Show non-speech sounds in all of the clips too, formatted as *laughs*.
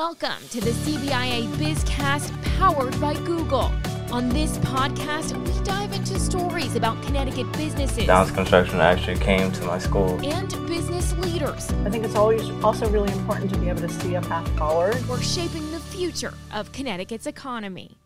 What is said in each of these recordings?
Welcome to the CBIA Bizcast powered by Google. On this podcast, we dive into stories about Connecticut businesses. Downes Construction actually came to my school. And business leaders. I think it's always also really important to be able to see a path forward. We're shaping the future of Connecticut's economy.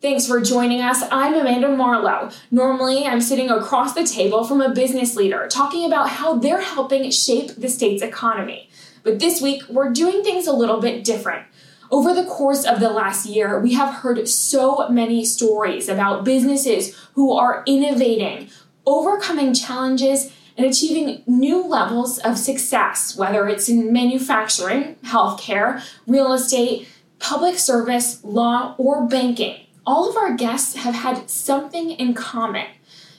Thanks for joining us. I'm Amanda Marlowe. Normally, I'm sitting across the table from a business leader talking about how they're helping shape the state's economy. But this week, we're doing things a little bit different. Over the course of the last year, we have heard so many stories about businesses who are innovating, overcoming challenges, and achieving new levels of success, whether it's in manufacturing, healthcare, real estate, public service, law, or banking all of our guests have had something in common.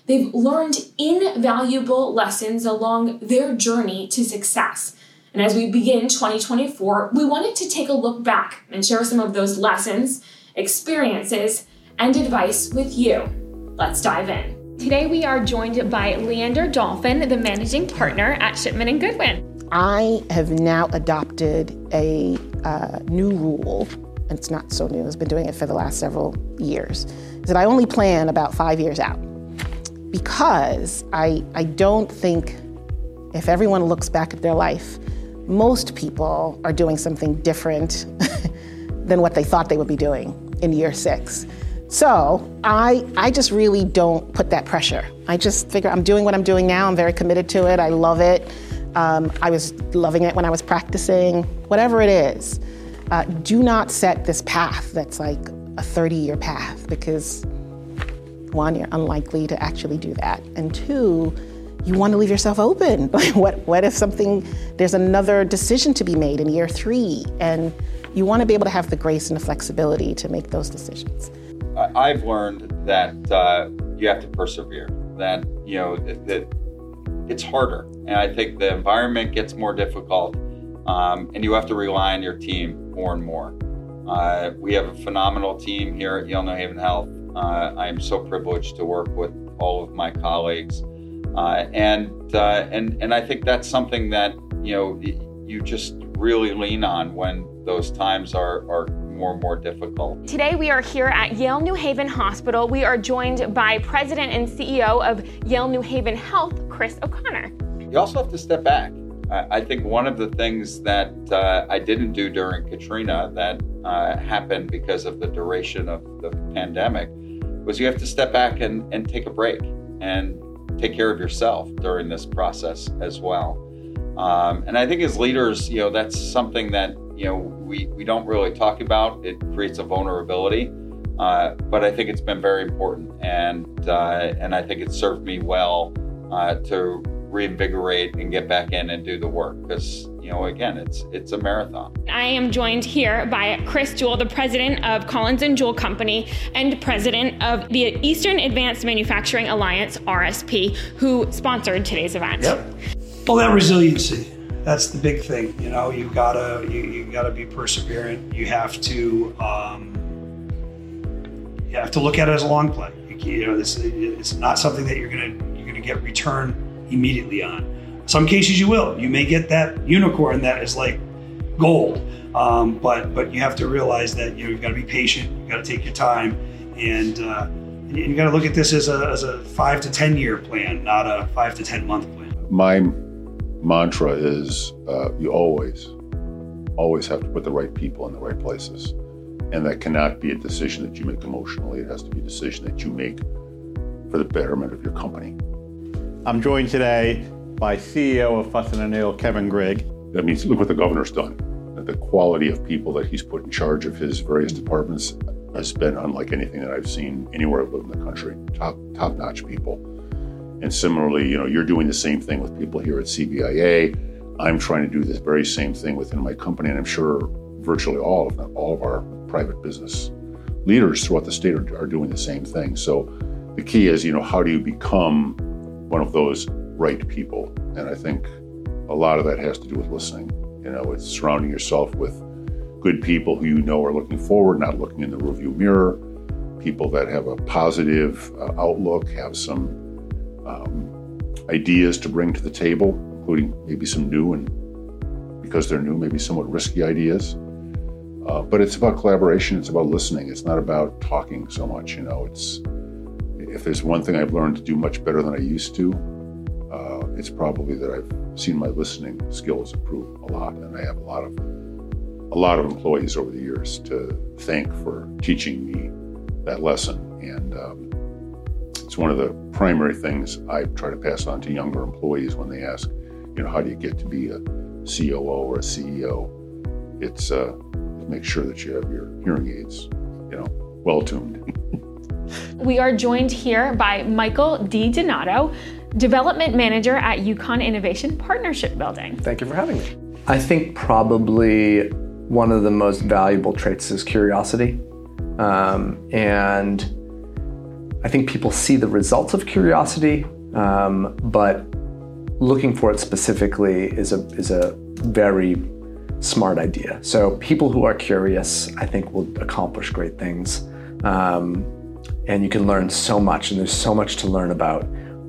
They've learned invaluable lessons along their journey to success. And as we begin 2024, we wanted to take a look back and share some of those lessons, experiences, and advice with you. Let's dive in. Today we are joined by Leander Dolphin, the managing partner at Shipman and Goodwin. I have now adopted a uh, new rule And it's not so new, I've been doing it for the last several years, is that I only plan about five years out. Because I, I don't think if everyone looks back at their life, most people are doing something different *laughs* than what they thought they would be doing in year six. So I, I just really don't put that pressure. I just figure I'm doing what I'm doing now. I'm very committed to it. I love it. Um, I was loving it when I was practicing, whatever it is uh, do not set this path that's like a 30 year path because one, you're unlikely to actually do that. And two, you want to leave yourself open. *laughs* what, what if something, there's another decision to be made in year three? And you want to be able to have the grace and the flexibility to make those decisions. I've learned that uh, you have to persevere, that, you know, that, that it's harder. And I think the environment gets more difficult um, and you have to rely on your team more and more. Uh, we have a phenomenal team here at Yale New Haven Health. Uh, I am so privileged to work with all of my colleagues, uh, and uh, and and I think that's something that you know you just really lean on when those times are are more and more difficult. Today we are here at Yale New Haven Hospital. We are joined by President and CEO of Yale New Haven Health, Chris O'Connor. You also have to step back I think one of the things that uh, I didn't do during Katrina that uh, happened because of the duration of the pandemic was you have to step back and, and take a break and take care of yourself during this process as well. Um, and I think as leaders, you know, that's something that, you know, we, we don't really talk about. It creates a vulnerability. Uh, but I think it's been very important, and uh, and I think it served me well uh, to reinvigorate and get back in and do the work. Because you know again it's it's a marathon. I am joined here by chris jewell the president of collins and jewell company and president of the eastern advanced manufacturing alliance rsp who sponsored today's event. Yep. Well that resiliency that's the big thing you know you've got to you, you got to be perseverant. You have to um, you have to look at it as a long play. You, you know this it's not something that you're gonna you're gonna get return immediately on. Some cases you will. You may get that unicorn that is like gold, um, but but you have to realize that you know you've got to be patient. You've got to take your time, and uh, you got to look at this as a as a five to ten year plan, not a five to ten month plan. My mantra is uh, you always always have to put the right people in the right places, and that cannot be a decision that you make emotionally. It has to be a decision that you make for the betterment of your company. I'm joined today by CEO of Fuss and O'Neill, Kevin Grigg. That means look what the governor's done. The quality of people that he's put in charge of his various departments has been unlike anything that I've seen anywhere I've lived in the country. Top top notch people. And similarly, you know, you're doing the same thing with people here at CBIA. I'm trying to do this very same thing within my company, and I'm sure virtually all, if not all, of our private business leaders throughout the state are, are doing the same thing. So the key is, you know, how do you become one of those right people. And I think a lot of that has to do with listening. You know, it's surrounding yourself with good people who you know are looking forward, not looking in the rearview mirror, people that have a positive uh, outlook, have some um, ideas to bring to the table, including maybe some new and because they're new, maybe somewhat risky ideas. Uh, but it's about collaboration. It's about listening. It's not about talking so much. You know, it's if there's one thing I've learned to do much better than I used to, uh, it's probably that I've seen my listening skills improve a lot, and I have a lot of a lot of employees over the years to thank for teaching me that lesson. And um, it's one of the primary things I try to pass on to younger employees when they ask, you know, how do you get to be a COO or a CEO? It's uh, make sure that you have your hearing aids, you know, well tuned. *laughs* we are joined here by Michael D. Donato, Development Manager at UConn Innovation Partnership Building. Thank you for having me. I think probably one of the most valuable traits is curiosity. Um, and I think people see the results of curiosity, um, but looking for it specifically is a, is a very smart idea. So people who are curious, I think, will accomplish great things. Um, and you can learn so much, and there's so much to learn about.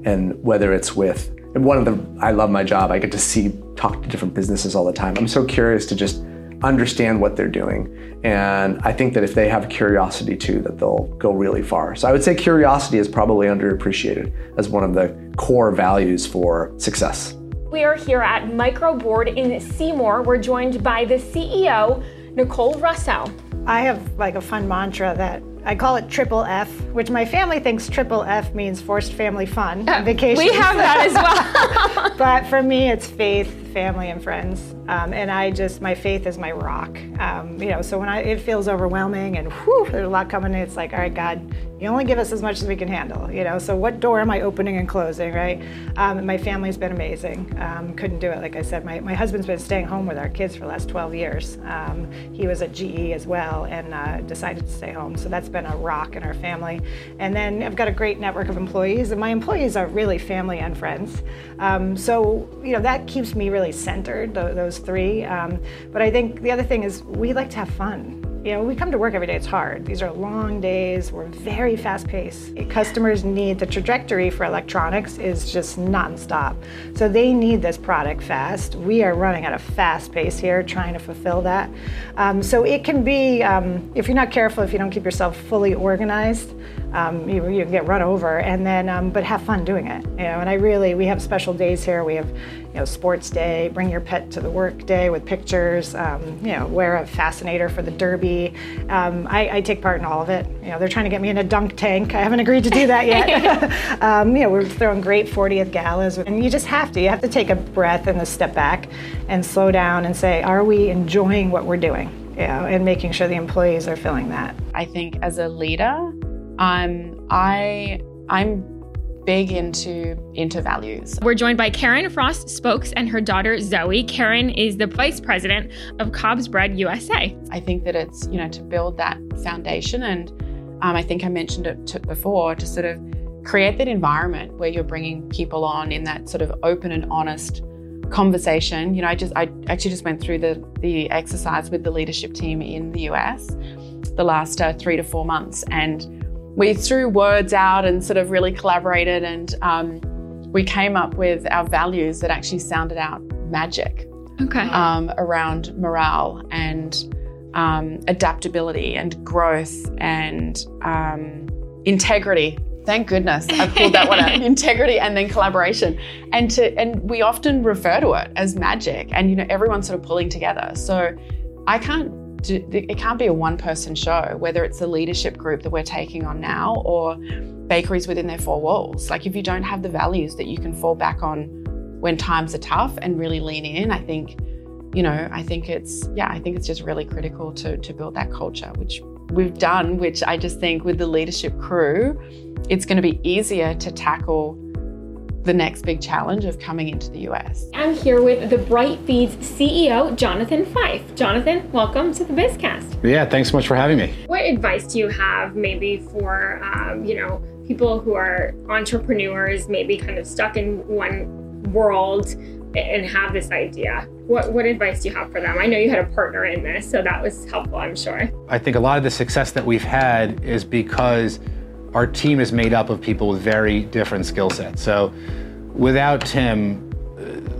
And whether it's with, and one of the, I love my job. I get to see, talk to different businesses all the time. I'm so curious to just understand what they're doing. And I think that if they have curiosity too, that they'll go really far. So I would say curiosity is probably underappreciated as one of the core values for success. We are here at Microboard in Seymour. We're joined by the CEO, Nicole Russo. I have like a fun mantra that I call it triple F, which my family thinks triple F means forced family fun uh, vacation. We have that as *laughs* well. but for me, it's faith, family, and friends. Um, and I just, my faith is my rock. Um, you know, so when I, it feels overwhelming and whew, there's a lot coming, in, it's like, all right, God, you only give us as much as we can handle, you know. So what door am I opening and closing, right? Um, my family's been amazing. Um, couldn't do it, like I said. My, my husband's been staying home with our kids for the last 12 years. Um, he was at GE as well and uh, decided to stay home. So that's been a rock in our family. And then I've got a great network of employees, and my employees are really family and friends. Um, so you know that keeps me really centered. Those three. Um, but I think the other thing is we like to have fun. You know, we come to work every day, it's hard. These are long days, we're very fast paced. Customers need the trajectory for electronics is just nonstop. So they need this product fast. We are running at a fast pace here, trying to fulfill that. Um, so it can be, um, if you're not careful, if you don't keep yourself fully organized, um, you, you get run over, and then, um, but have fun doing it. You know, and I really, we have special days here. We have, you know, sports day, bring your pet to the work day with pictures. Um, you know, wear a fascinator for the derby. Um, I, I, take part in all of it. You know, they're trying to get me in a dunk tank. I haven't agreed to do that yet. *laughs* *laughs* um, you know, we're throwing great 40th galas, and you just have to. You have to take a breath and a step back, and slow down and say, are we enjoying what we're doing? You know, and making sure the employees are feeling that. I think as a leader, um, I I'm big into into values. We're joined by Karen Frost Spokes and her daughter Zoe. Karen is the vice president of COBS Bread USA. I think that it's you know to build that foundation, and um, I think I mentioned it before to sort of create that environment where you're bringing people on in that sort of open and honest conversation. You know, I just I actually just went through the the exercise with the leadership team in the US the last uh, three to four months and we threw words out and sort of really collaborated and um, we came up with our values that actually sounded out magic okay. um, around morale and um, adaptability and growth and um, integrity. Thank goodness i pulled that one out. *laughs* Integrity and then collaboration. And to and we often refer to it as magic and you know everyone's sort of pulling together. So i can't it can't be a one person show, whether it's the leadership group that we're taking on now or bakeries within their four walls. Like, if you don't have the values that you can fall back on when times are tough and really lean in, I think, you know, I think it's, yeah, I think it's just really critical to, to build that culture, which we've done, which I just think with the leadership crew, it's going to be easier to tackle the next big challenge of coming into the US. I'm here with the Bright Feeds CEO, Jonathan Fife. Jonathan, welcome to the Bizcast. Yeah, thanks so much for having me. What advice do you have maybe for, um, you know, people who are entrepreneurs, maybe kind of stuck in one world and have this idea? What, what advice do you have for them? I know you had a partner in this, so that was helpful, I'm sure. I think a lot of the success that we've had is because our team is made up of people with very different skill sets. So without Tim,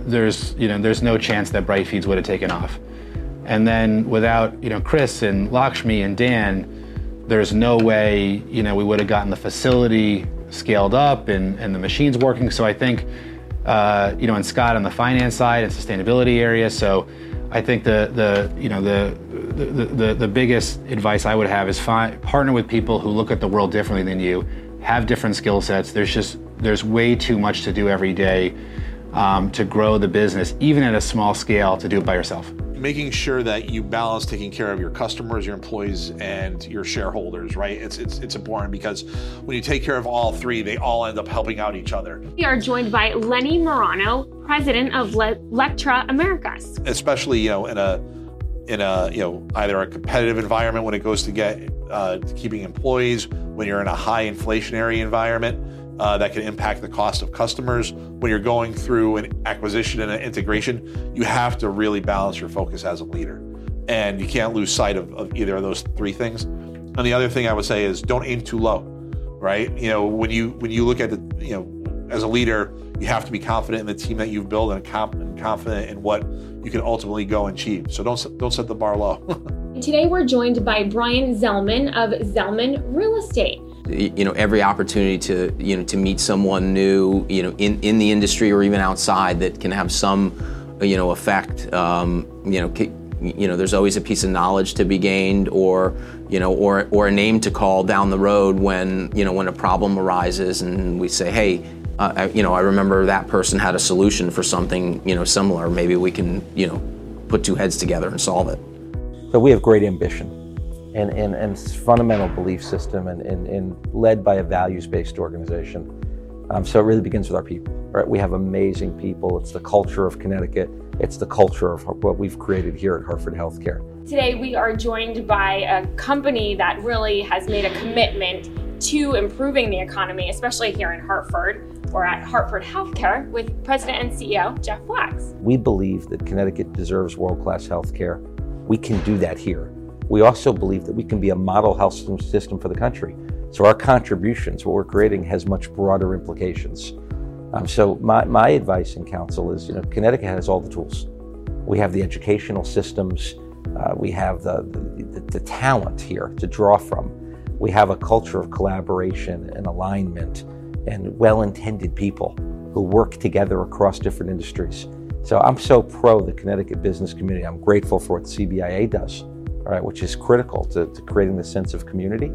there's you know there's no chance that Bright Feeds would have taken off. And then without you know Chris and Lakshmi and Dan, there's no way you know we would have gotten the facility scaled up and, and the machines working. So I think uh, you know and Scott on the finance side and sustainability area. So I think the the you know the the, the, the biggest advice I would have is find, partner with people who look at the world differently than you, have different skill sets. There's just there's way too much to do every day um, to grow the business, even at a small scale, to do it by yourself. Making sure that you balance taking care of your customers, your employees, and your shareholders, right? It's, it's, it's important because when you take care of all three, they all end up helping out each other. We are joined by Lenny Morano, president of Le- Lectra Americas. Especially, you know, in a in a you know either a competitive environment when it goes to get uh, to keeping employees, when you're in a high inflationary environment, uh, that can impact the cost of customers. When you're going through an acquisition and an integration, you have to really balance your focus as a leader. And you can't lose sight of, of either of those three things. And the other thing I would say is don't aim too low, right? You know, when you when you look at the, you know, as a leader, you have to be confident in the team that you've built and, comp- and confident in what you can ultimately go and achieve. So don't don't set the bar low. *laughs* Today we're joined by Brian Zellman of Zellman Real Estate you know every opportunity to you know to meet someone new you know in, in the industry or even outside that can have some you know effect um, you know you know there's always a piece of knowledge to be gained or you know or or a name to call down the road when you know when a problem arises and we say hey uh, you know I remember that person had a solution for something you know similar maybe we can you know put two heads together and solve it so we have great ambition and, and, and fundamental belief system and, and, and led by a values-based organization. Um, so it really begins with our people. Right? We have amazing people. It's the culture of Connecticut. It's the culture of what we've created here at Hartford Healthcare. Today we are joined by a company that really has made a commitment to improving the economy, especially here in Hartford. We're at Hartford Healthcare with President and CEO Jeff Flaks. We believe that Connecticut deserves world-class healthcare. We can do that here we also believe that we can be a model health system for the country. So our contributions, what we're creating, has much broader implications. Um, so my, my advice and counsel is, you know, Connecticut has all the tools. We have the educational systems. Uh, we have the, the, the talent here to draw from. We have a culture of collaboration and alignment and well-intended people who work together across different industries. So I'm so pro the Connecticut business community. I'm grateful for what CBIA does right, which is critical to, to creating the sense of community.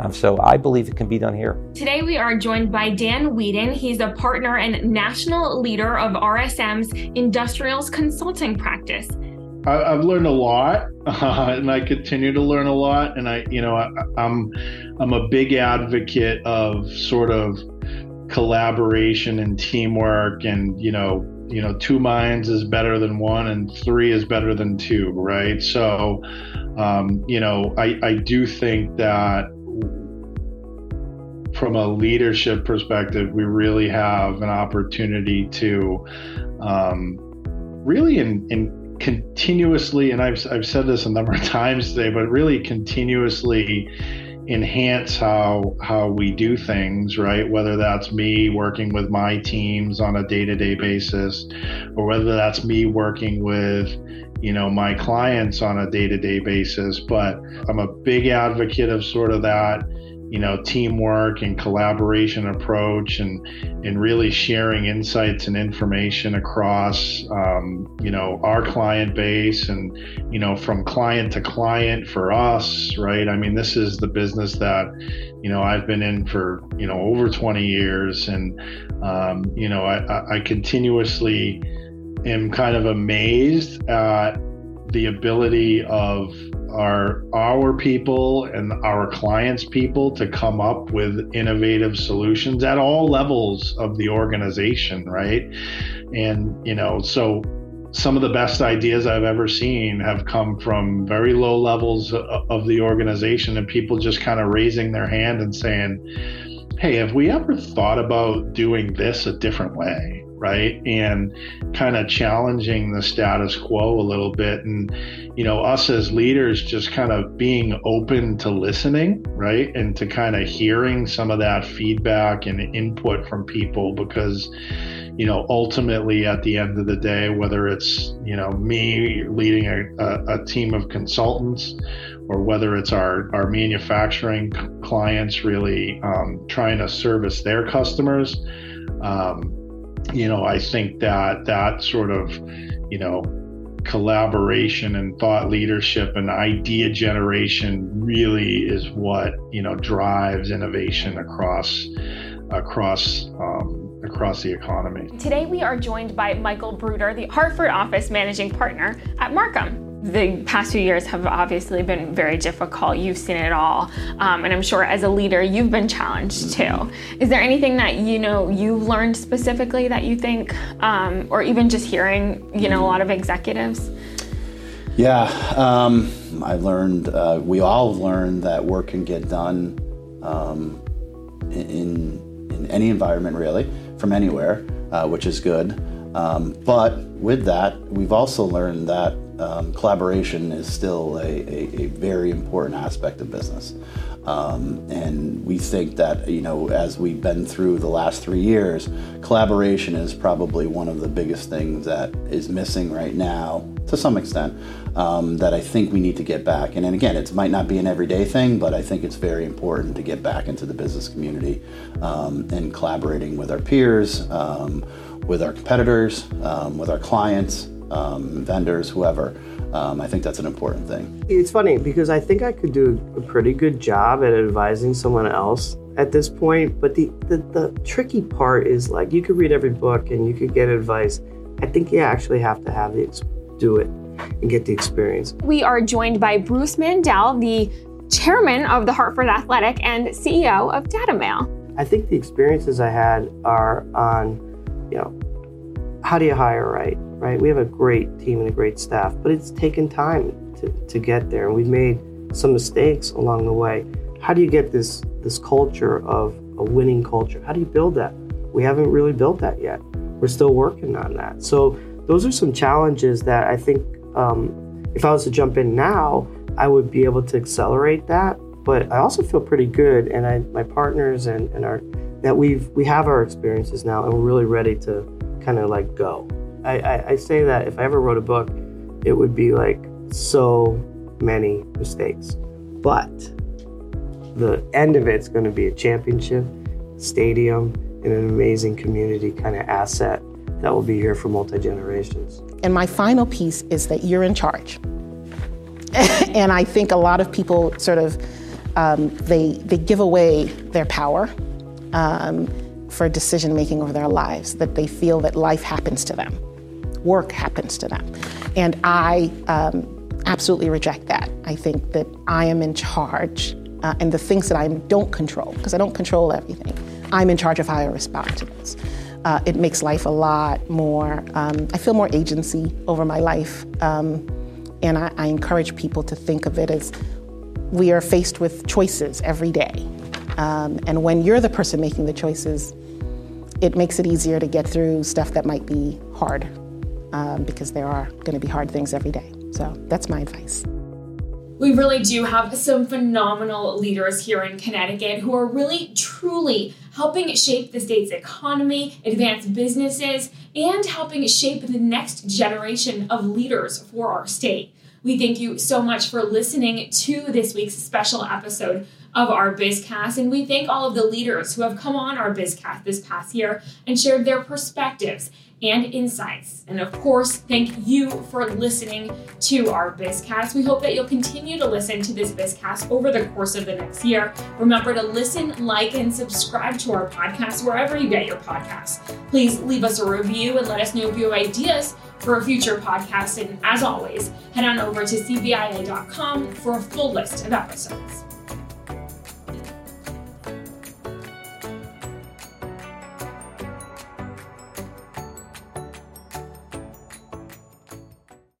Um, so I believe it can be done here. Today we are joined by Dan Whedon. He's a partner and national leader of RSM's Industrials Consulting Practice. I, have learned a lot, uh, *laughs* and I continue to learn a lot. And I, you know, I, I'm I'm a big advocate of sort of collaboration and teamwork, and you know, you know, two minds is better than one, and three is better than two, right? So um, you know, I, I do think that from a leadership perspective, we really have an opportunity to um, really in, in continuously, and I've, I've said this a number of *laughs* times today, but really continuously enhance how how we do things right? Whether that's me working with my teams on a day-to-day basis or whether that's me working with you know my clients on a day-to-day basis but i'm a big advocate of sort of that you know teamwork and collaboration approach and and really sharing insights and information across um, you know our client base and you know from client to client for us right? I mean this is the business that you know i've been in for you know over 20 years and um, you know I, I continuously am kind of amazed at the ability of our our people and our clients people to come up with innovative solutions at all levels of the organization right and you know so some of the best ideas I've ever seen have come from very low levels of the organization and people just kind of raising their hand and saying, Hey, have we ever thought about doing this a different way? Right? And kind of challenging the status quo a little bit. And, you know, us as leaders just kind of being open to listening, right? And to kind of hearing some of that feedback and input from people because, you know, ultimately at the end of the day, whether it's, you know, me leading a, a, a team of consultants or whether it's our, our manufacturing clients really um, trying to service their customers, um, you know, I think that that sort of, you know, collaboration and thought leadership and idea generation really is what you know drives innovation across across um, across the economy. Today we are joined by Michael Bruder, the Hartford office managing partner at Marcum the past few years have obviously been very difficult. You've seen it all, um, and I'm sure as a leader you've been challenged too. Is there anything that you know you've learned specifically that you think, um, or even just hearing, you know, a lot of executives? Yeah, um, I learned. Uh, we all learned that work can get done um, in in any environment, really, from anywhere, uh, which is good. Um, but with that, we've also learned that um, collaboration is still a, a, a, very important aspect of business. Um, and we think that, you know, as we've been through the last three years, collaboration is probably one of the biggest things that is missing right now, to some extent, um, that I think we need to get back. And, and again, it might not be an everyday thing, but I think it's very important to get back into the business community um, and collaborating with our peers, um, with our competitors, um, with our clients, um, vendors, whoever. Um, I think that's an important thing. It's funny because I think I could do a pretty good job at advising someone else at this point, but the, the, the tricky part is like you could read every book and you could get advice. I think you actually have to have the do it and get the experience. We are joined by Bruce Mandell, the chairman of the Hartford Athletic and CEO of DataMail. I think the experiences I had are on, you know, how do you hire right? Right? We have a great team and a great staff, but it's taken time to, to get there, and we've made some mistakes along the way. How do you get this this culture of a winning culture? How do you build that? We haven't really built that yet. We're still working on that. So those are some challenges that I think um, if I was to jump in now, I would be able to accelerate that. But I also feel pretty good, and I, my partners and, and our that we've we have our experiences now, and we're really ready to kind of like go. I, I, I say that if I ever wrote a book, it would be like so many mistakes. But the end of it's going to be a championship, stadium, and an amazing community kind of asset that will be here for multi generations. And my final piece is that you're in charge. *laughs* and I think a lot of people sort of um, they they give away their power. Um, for decision making over their lives, that they feel that life happens to them, work happens to them. And I um, absolutely reject that. I think that I am in charge, uh, and the things that I don't control, because I don't control everything, I'm in charge of how I respond to those. Uh, it makes life a lot more, um, I feel more agency over my life. Um, and I, I encourage people to think of it as we are faced with choices every day. Um, and when you're the person making the choices, it makes it easier to get through stuff that might be hard um, because there are going to be hard things every day. So that's my advice. We really do have some phenomenal leaders here in Connecticut who are really truly helping shape the state's economy, advance businesses, and helping shape the next generation of leaders for our state. We thank you so much for listening to this week's special episode of our BizCast. And we thank all of the leaders who have come on our BizCast this past year and shared their perspectives and insights. And of course, thank you for listening to our BizCast. We hope that you'll continue to listen to this BizCast over the course of the next year. Remember to listen, like, and subscribe to our podcast wherever you get your podcasts. Please leave us a review and let us know if you have ideas for a future podcast. And as always, head on over to cbia.com for a full list of episodes.